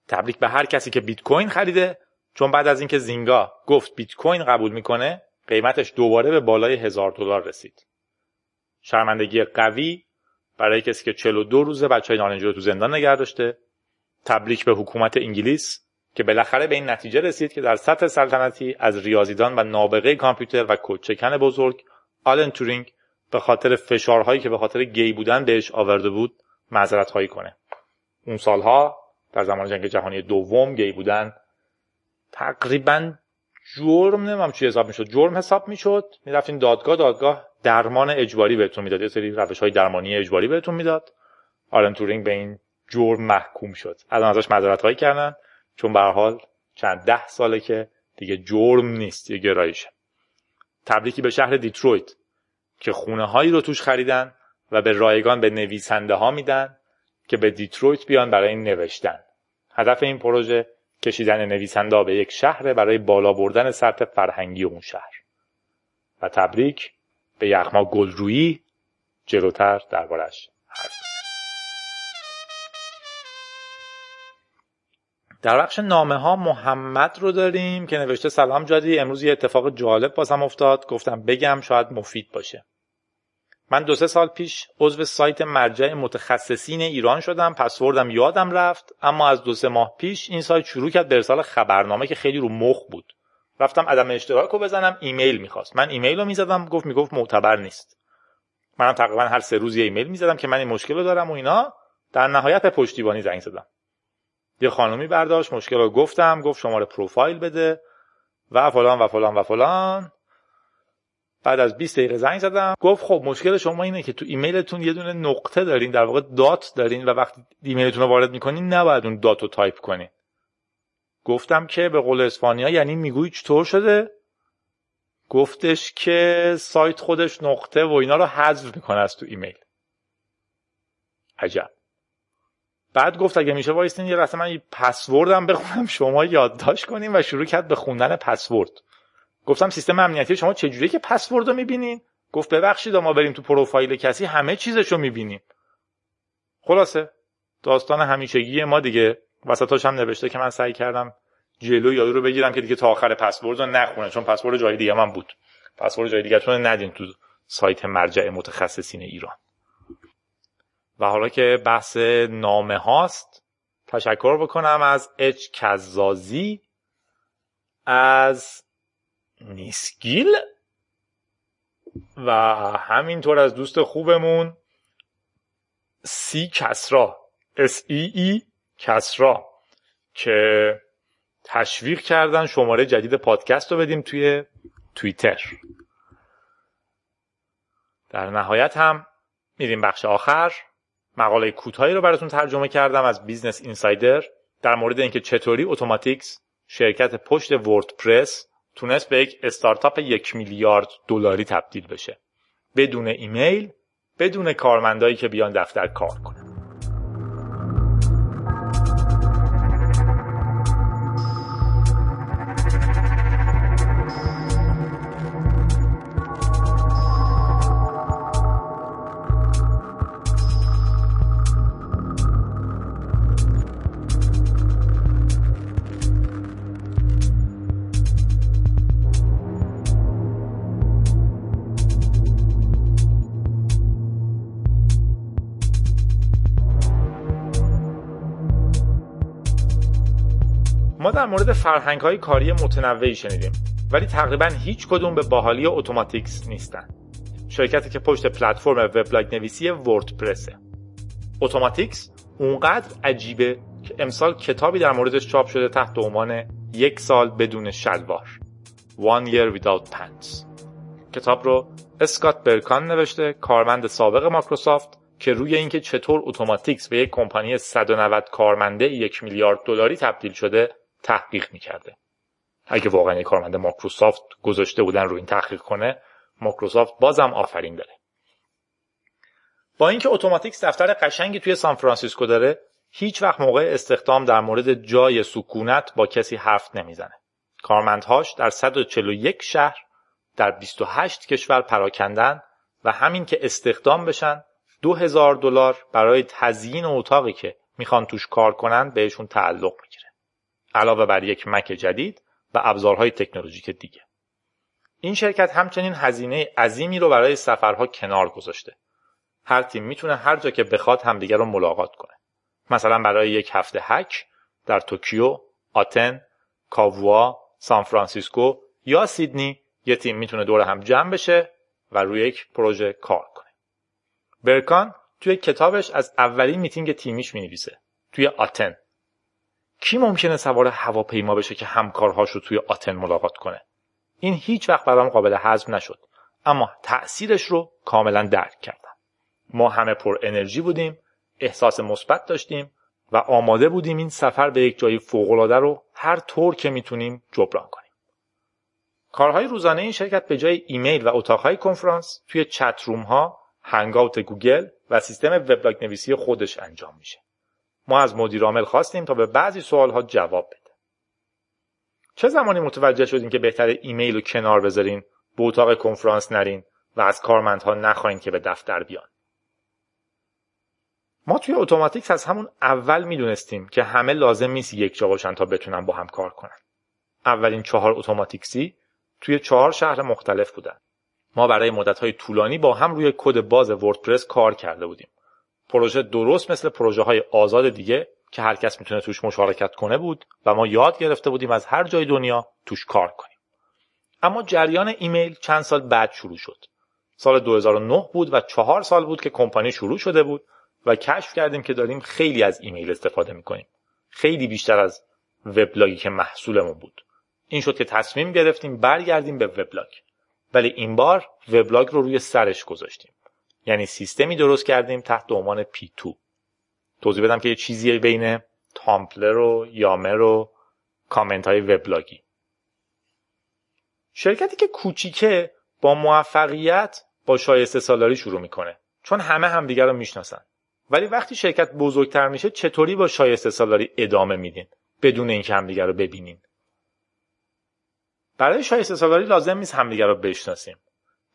تبریک به هر کسی که بیت کوین خریده چون بعد از اینکه زینگا گفت بیت کوین قبول می‌کنه قیمتش دوباره به بالای هزار دلار رسید. شرمندگی قوی برای کسی که 42 روزه بچه نارنجی رو تو زندان نگه داشته. تبریک به حکومت انگلیس که بالاخره به این نتیجه رسید که در سطح سلطنتی از ریاضیدان و نابغه کامپیوتر و کدچکن بزرگ آلن تورینگ به خاطر فشارهایی که به خاطر گی بودن بهش آورده بود معذرت خواهی کنه. اون سالها در زمان جنگ جهانی دوم گی بودن تقریبا جرم نمیم چی حساب می‌شد جرم حساب می‌شد. می‌رفتین دادگاه دادگاه درمان اجباری بهتون می‌داد. یه سری روش های درمانی اجباری بهتون می‌داد. آلن تورینگ به این جرم محکوم شد. الان ازش معذرت خواهی کردن چون به هر حال چند ده ساله که دیگه جرم نیست یه گرایشه. تبریکی به شهر دیترویت که خونه هایی رو توش خریدن و به رایگان به نویسنده ها میدن که به دیترویت بیان برای این نوشتن. هدف این پروژه کشیدن نویسنده به یک شهر برای بالا بردن سطح فرهنگی اون شهر. و تبریک به یخما گلرویی جلوتر دربارش در بخش نامه ها محمد رو داریم که نوشته سلام جادی امروز یه اتفاق جالب بازم افتاد. گفتم بگم شاید مفید باشه. من دو سه سال پیش عضو سایت مرجع متخصصین ایران شدم. پسوردم یادم رفت. اما از دو سه ماه پیش این سایت شروع کرد به ارسال خبرنامه که خیلی رو مخ بود. رفتم عدم اشتراک رو بزنم. ایمیل می‌خواست. من ایمیل رو می‌زدم. گفت می‌گفت معتبر نیست. منم تقریبا هر سه روز ایمیل می‌زدم که من این مشکل رو دارم و اینا. در نهایت به پشتیبانی زنگ زدم. یه خانومی برداشت مشکل رو گفتم گفت شماره پروفایل بده و فلان و فلان و فلان. بعد از 20 دقیقه زنگ زدم. گفت خب مشکل شما اینه که تو ایمیلتون یه دونه نقطه دارین در واقع dot دارین و وقتی ایمیلتون رو وارد می‌کنین نباید اون dot رو تایپ کنین. گفتم که به قول اسپانیا یعنی میگوی چطور شده؟ گفتش که سایت خودش نقطه و اینا رو حذف می‌کنه از تو ایمیل. عجب. بعد گفت اگه میشه وایستین یه رسم من یه پسوردم بخونم شما یادداشت کنیم و شروع کرد به خوندن پسورد. گفتم سیستم امنیتی شما چجوریه که پسورد رو می‌بینین؟ گفت ببخشید ما بریم تو پروفایل کسی همه چیزش رو می‌بینیم. خلاصه داستان همیشگی ما دیگه وسطاش هم نوشته که من سعی کردم جلو یادو رو بگیرم که دیگه تا آخر پسورد رو نخونه چون پسورد جای دیگه من بود. پسورد جای دیگه تون ندین تو سایت مرجع متخصصین ایران. و حالا که بحث نامه هاست تشکر بکنم از اچ کزازی از نیسگیل و همینطور از دوست خوبمون See کسرا S E E کسرا که تشویق کردن شماره جدید پادکست رو بدیم توی توییتر. در نهایت هم میریم بخش آخر. مقاله کوتاهی رو براتون ترجمه کردم از Business Insider در مورد اینکه چطوری اتوماتیکس شرکت پشت وردپرس تونست به یک استارتاپ یک میلیارد دلاری تبدیل بشه. بدون ایمیل بدون کارمندایی که بیان دفتر کار کنن. در مورد فرهنگ های کاری متنوعی شنیدیم ولی تقریبا هیچ کدوم به باحالی اتوماتیکس نیستن. شرکتی که پشت پلتفرم وبلاگ نویسی وردپرسه اتوماتیکس اونقدر عجیبه که امسال کتابی در موردش چاپ شده تحت عنوان یک سال بدون شلوار. One Year Without Pants. کتاب رو اسکات برکان نوشته کارمند سابق مایکروسافت که روی اینکه چطور اتوماتیکس به یک کمپانی 190 کارمنده یک میلیارد دلاری تبدیل شده تحقیق می‌کرده. اگه واقعا یک کارمند مایکروسافت گذاشته بودن رو این تحقیق کنه مایکروسافت بازم آفرین داره. با اینکه اتوماتیکس دفتر قشنگی توی سان فرانسیسکو داره هیچ وقت موقع استخدام در مورد جای سکونت با کسی حرف نمی‌زنه. کارمندهاش در 141 شهر در 28 کشور پراکندن و همین که استخدام بشن 2000 دلار برای تزیین اتاقی که می‌خوان توش کار کنن بهشون تعلق می‌گیره. علاوه بر یک مک جدید و ابزارهای تکنولوژیک دیگه. این شرکت همچنین هزینه عظیمی رو برای سفرها کنار گذاشته. هر تیم می‌تونه هر جا که بخواد همدیگه رو ملاقات کنه. مثلا برای یک هفته هک در توکیو، آتن، کاووا، سان فرانسیسکو یا سیدنی یه تیم می‌تونه دور هم جمع بشه و روی یک پروژه کار کنه. برکان توی کتابش از اولین میتینگ تیمیش می‌نویسه. توی آتن. کی ممکنه سوار هواپیما بشه که همکارهاش رو توی آتن ملاقات کنه؟ این هیچ وقت برام قابل هضم نشد اما تأثیرش رو کاملا درک کردم. ما همه پر انرژی بودیم احساس مثبت داشتیم و آماده بودیم این سفر به یک جای فوقالعاده رو هر طور که می‌تونیم جبران کنیم. کارهای روزانه این شرکت به جای ایمیل و اتاقهای کنفرانس توی chat room ها Hangout گوگل و سیستم وبلاگ نویسی خودش انجام میشه. ما از مدیر عامل خواستیم تا به بعضی سوالها جواب بده چه زمانی متوجه شدین که بهتره ایمیل رو کنار بذارین به اتاق کنفرانس نرین و از کارمندها نخواهین که به دفتر بیان؟ ما توی اتوماتیکس از همون اول می‌دونستیم که همه لازم نیست یک جا باشن تا بتونن با هم کار کنن. اولین چهار اتوماتیکسی توی چهار شهر مختلف بودن. ما برای مدتهای طولانی با هم روی کد باز وردپرس کار کرده بودیم. پروژه درست مثل پروژه های آزاد دیگه که هر کس می‌تونه توش مشارکت کنه بود و ما یاد گرفته بودیم از هر جای دنیا توش کار کنیم. اما جریان ایمیل چند سال بعد شروع شد. سال 2009 بود و چهار سال بود که کمپانی شروع شده بود و کشف کردیم که داریم خیلی از ایمیل استفاده می‌کنیم. خیلی بیشتر از وبلاگی که محصولمون بود. این شد که تصمیم گرفتیم برگردیم به وبلاگ. ولی این بار وبلاگ رو روی سرش گذاشتیم. یعنی سیستمی درست کردیم تحت عنوان P2 توضیح بدم که یه چیزی بین تامپلر و یامر و کامنت های وبلاگی. شرکتی که کوچیکه با موفقیت با شایسته سالاری شروع می‌کنه چون همه همدیگر رو می‌شناسن. ولی وقتی شرکت بزرگتر میشه چطوری با شایسته سالاری ادامه میدین بدون اینکه همدیگر رو ببینین؟ برای شایسته سالاری لازم نیست همدیگر رو بشناسیم.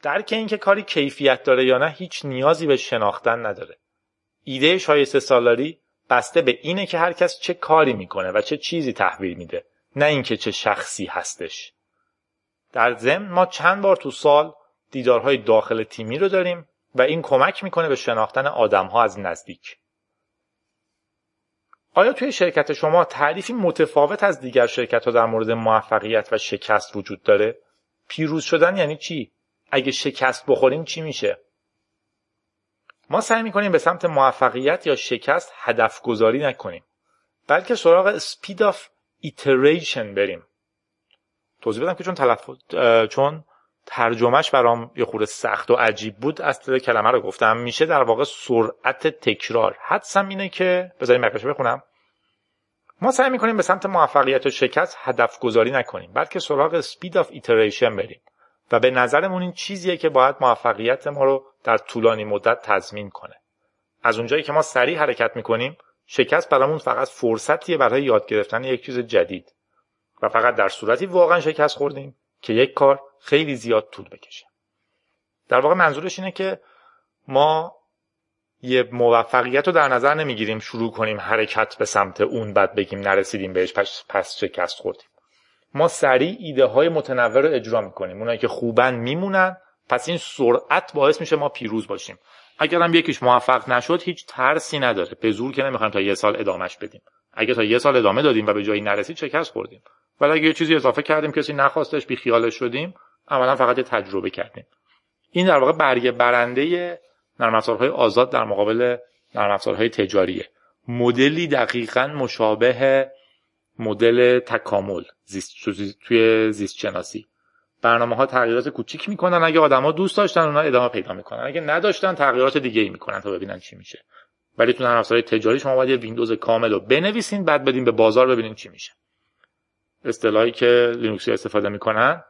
درک اینکه کاری کیفیت داره یا نه هیچ نیازی به شناختن نداره ایده شایسته سالاری بسته به اینه که هر کس چه کاری می‌کنه و چه چیزی تحویل میده نه اینکه چه شخصی هستش در ضمن ما چند بار تو سال دیدارهای داخل تیمی رو داریم و این کمک می‌کنه به شناختن آدمها از نزدیک آیا توی شرکت شما تعریفی متفاوت از دیگر شرکت ها در مورد موفقیت و شکست وجود داره؟ پیروز شدن یعنی چی؟ اگه شکست بخوریم چی میشه؟ ما سعی می‌کنیم به سمت موفقیت یا شکست هدف گذاری نکنیم بلکه سراغ speed of iteration بریم. توضیح بدم که چون تلفظ چون ترجمهش برام یه خورده سخت و عجیب بود اصل کلمه رو گفتم. میشه در واقع سرعت تکرار. حدسم اینه که بذاریم بقیش بخونم. ما سعی می‌کنیم به سمت موفقیت و شکست هدف گذاری نکنیم بلکه سراغ speed of iteration بریم. و به نظرمون این چیزیه که باید موفقیت ما رو در طولانی مدت تضمین کنه. از اونجایی که ما سریع حرکت می‌کنیم شکست برامون فقط فرصتیه برای یاد گرفتن یک چیز جدید. و فقط در صورتی واقعا شکست خوردیم که یک کار خیلی زیاد طول بکشه. در واقع منظورش اینه که ما یه موفقیت رو در نظر نمی‌گیریم شروع کنیم حرکت به سمت اون بعد بگیم نرسیدیم بهش پس, پس شکست خوردیم. ما سریع ایده های متنوع رو اجرا می‌کنیم. اونایی که خوبن میمونن. پس این سرعت باعث میشه ما پیروز باشیم. اگر هم یکیش موفق نشد هیچ ترسی نداره. به زور که نمی‌خوایم تا یه سال ادامهش بدیم. اگه تا یه سال ادامه دادیم و به جایی نرسید شکست خوردیم. ولی اگه یه چیزی اضافه کردیم کسی نخواستش بی خیالش شدیم عملا فقط یه تجربه کردیم. این در واقع برگه برنده نرم افزارهای آزاد در مقابل نرم افزارهای تجاریه. مدلی دقیقا مشابه مدل تکامل زیست توی زیست شناسی برنامه ها تغییرات کوچیک می‌کنن. اگه آدما دوست داشتن اونا ادامه پیدا می‌کنن. اگه نداشتن تغییرات دیگه ای می‌کنن تا ببینن چی میشه. ولی تو نرم تجاری شما باید ویندوز کامل رو بنویسین بعد بدین به بازار ببینین چی میشه. اصطلاحی که لینوکسی استفاده می‌کنن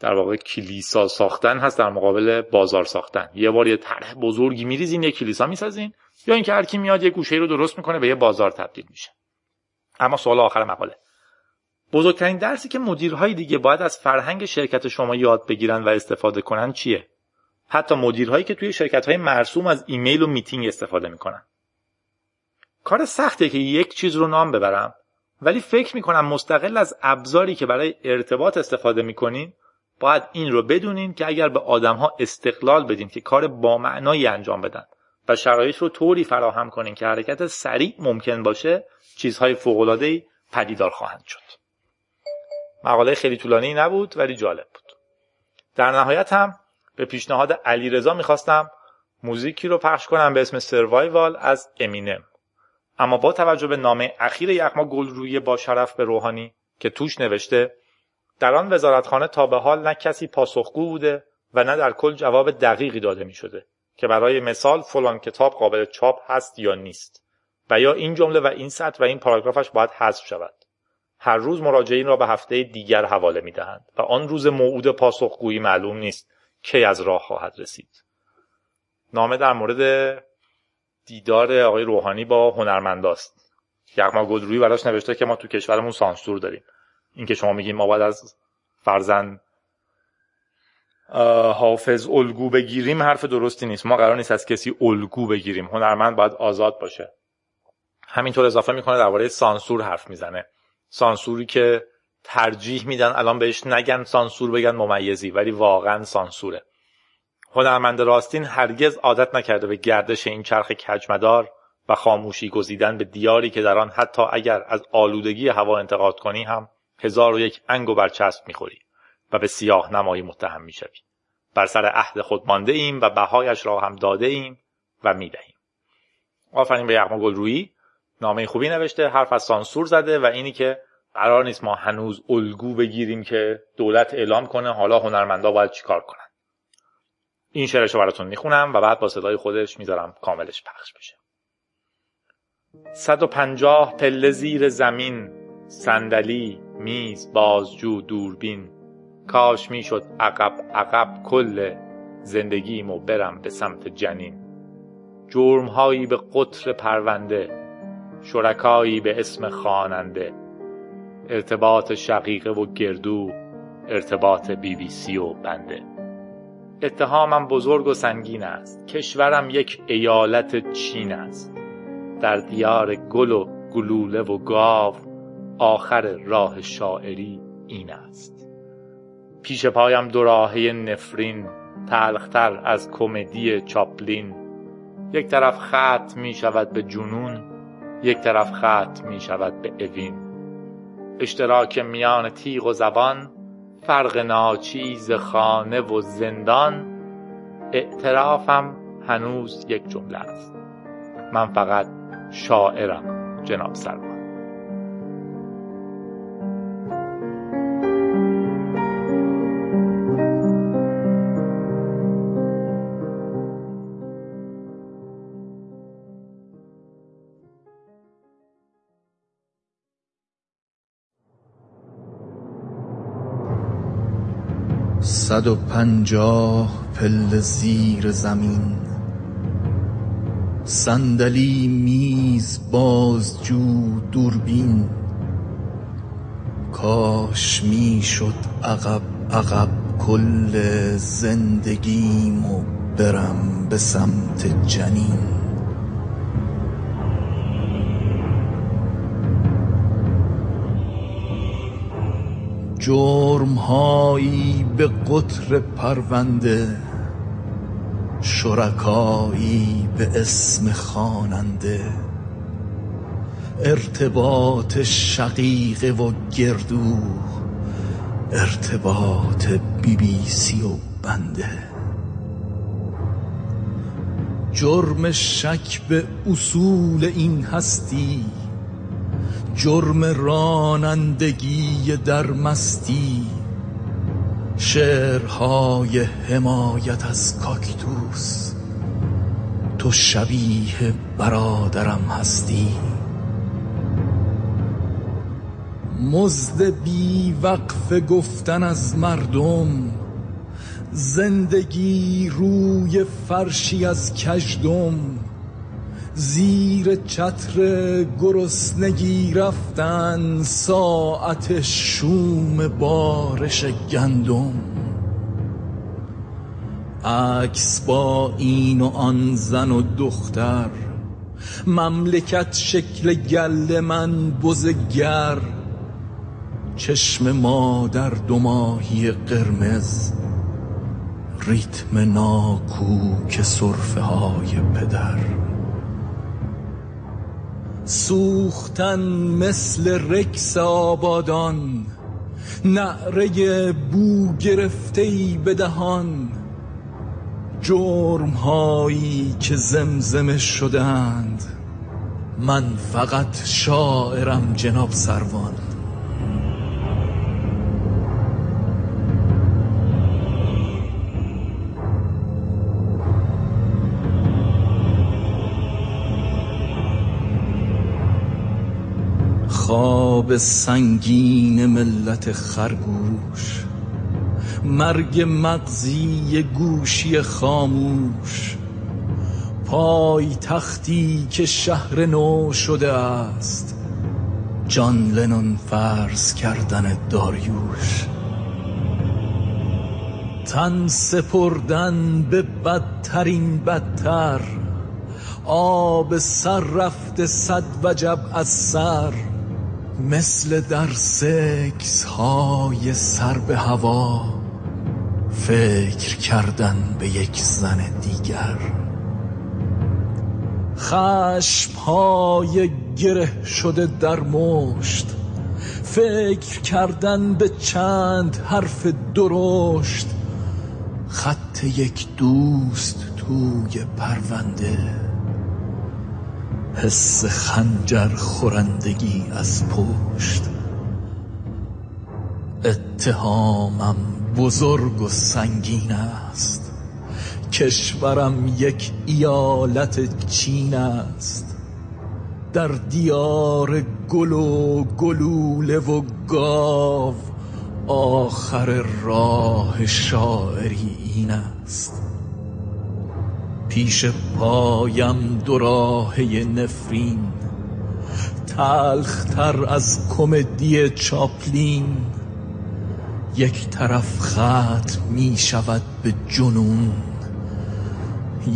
در واقع کلیسا ساختن هست در مقابل بازار ساختن. یه بار یه طرح بزرگی میریزین یه کلیسا می‌سازین یا اینکه هر کی میاد یه گوشه رو درست می‌کنه به یه بازار تبدیل میشه. اما سوال آخر مقاله. بزرگترین درسی که مدیرهای دیگه باید از فرهنگ شرکت شما یاد بگیرن و استفاده کنن چیه؟ حتی مدیرهایی که توی شرکت های مرسوم از ایمیل و میتینگ استفاده می‌کنن. کار سخته که یک چیز رو نام ببرم ولی فکر می‌کنم مستقل از ابزاری که برای ارتباط استفاده می‌کنین باید این رو بدونین که اگر به آدمها استقلال بدین که کار با معنایی انجام بدن و شرایط رو طوری فراهم کنین که حرکت سریع ممکن باشه چیزهای فوق‌العاده‌ای پدیدار خواهند شد. مقاله خیلی طولانی نبود ولی جالب بود. در نهایت هم به پیشنهاد علیرضا می‌خواستم موزیکی رو پخش کنم به اسم سروایوال از امینم. اما با توجه به نامه اخیر یغما گلرویی با شرف به روحانی که توش نوشته در آن وزارتخانه تا به حال نه کسی پاسخگو بوده و نه در کل جواب دقیقی داده می شده که برای مثال فلان کتاب قابل چاپ هست یا نیست. و یا این جمله و این سطر و این پاراگرافش باید حذف شود. هر روز مراجعین را به هفته دیگر حواله می دهند و آن روز موعود پاسخگویی معلوم نیست کی از راه خواهد رسید. نامه در مورد دیدار آقای روحانی با هنرمنداست یغما گلرویی براش نوشته که ما تو کشورمون سانسور داریم. اینکه شما میگیم ما باید از فرزن حافظ الگو بگیریم حرف درستی نیست. ما قرار نیست از کسی الگو بگیریم. هنرمند باید آزاد باشه. همینطور اضافه می‌کنه درباره سانسور حرف می‌زنه. سانسوری که ترجیح میدن الان بهش نگن سانسور بگن ممیزی ولی واقعا سانسوره. هنرمند راستین هرگز عادت نکرده به گردش این چرخ کجمدار و خاموشی گزیدن به دیاری که در آن حتی اگر از آلودگی هوا انتقاد کنی هم هزار و یک انگ و برچسب می‌خوری و به سیاه نمایی متهم می‌شوی. بر سر عهد خود مانده ایم و بهایش را هم داده ایم و می‌دهیم. آفرین به یغما گلرویی. نامه خوبی نوشته حرف از سانسور زده و اینی که قرار نیست ما هنوز الگو بگیریم که دولت اعلام کنه حالا هنرمندا باید چیکار کنن. این شعرش رو براتون می‌خونم و بعد با صدای خودش می‌ذارم کاملش پخش بشه. 150 پله زیر زمین صندلی میز بازجو دوربین. کاش می‌شد عقب عقب کل زندگیمو برم به سمت جنین. جرمهایی به قطر پرونده شرکایی به اسم خواننده. ارتباط شقیقه و گردو ارتباط بی بی سی و بنده. اتهامم بزرگ و سنگین است. کشورم یک ایالت چین است. در دیار گل و گلوله و گاو آخر راه شاعری این است. پیش پایم دو راهه نفرین تلختر از کمدی چاپلین. یک طرف خط می شود به جنون یک طرف خط می شود به اوین. اشتراک میان تیغ و زبان فرق ناچیز خانه و زندان. اعترافم هنوز یک جمله است. من فقط شاعرم جناب سلمان صد و پنجاه پله زیر زمین. صندلی میز بازجو دوربین. کاش می‌شد عقب عقب کل زندگیمو برم به سمت جنین. جرمهایی به قطر پرونده شرکایی به اسم خواننده. ارتباط شقیقه و گردو ارتباط بی بی سی و بنده. جرم شک به اصول این هستی جرم رانندگی در مستی. شعرهای حمایت از کاکتوس. تو شبیه برادرم هستی. مزد بی وقف گفتن از مردم. زندگی روی فرشی از کژدم. زیر چتر گرسنگی رفتن ساعت شوم بارش گندم. عکس با این و آن زن و دختر مملکت شکل گل من بزگر چشم مادر دو ماهی قرمز ریتم ناکوک سرفه های پدر. سوختن مثل رکس آبادان نعره بو گرفته ای به دهان. جرم هایی که زمزمه شدند من فقط شاعرم جناب سروان. خواب سنگین ملت خرگوش مرگ مغزی گوشی خاموش پای تختی که شهر نو شده است جان لنون فرض کردن داریوش. تن سپردن به بدترین بدتر آب سر رفته صد وجب از سر. مثل در سکس های سر به هوا فکر کردن به یک زن دیگر. خشم های گره شده در مشت فکر کردن به چند حرف درشت خط یک دوست توی پرونده. حس خنجر خورندگی از پشت. اتهامم بزرگ و سنگین است. کشورم یک ایالت چین است. در دیار گل و گلوله و گاو آخر راه شاعری این است. پیش پایم دو راهه نفرین. تلخ تر از کمدی چاپلین. یک طرف ختم می شود به جنون.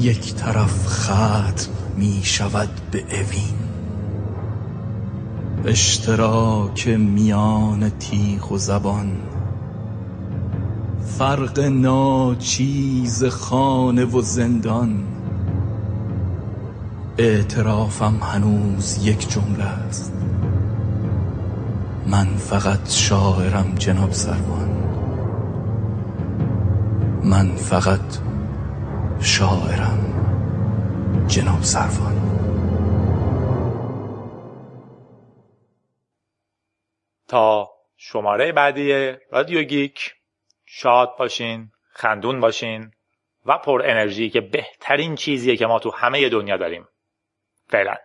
یک طرف ختم می شود به اوین. اشتراک میان تیغ و زبان. فرق ناچیز خانه و زندان. اعترافم هنوز یک جمله است. من فقط شاعرم جناب سروان. من فقط شاعرم جناب سروان. تا شماره بعدی رادیو گیک. شاد باشین خندون باشین و پر انرژی که بهترین چیزیه که ما تو همه دنیا داریم. فعلا.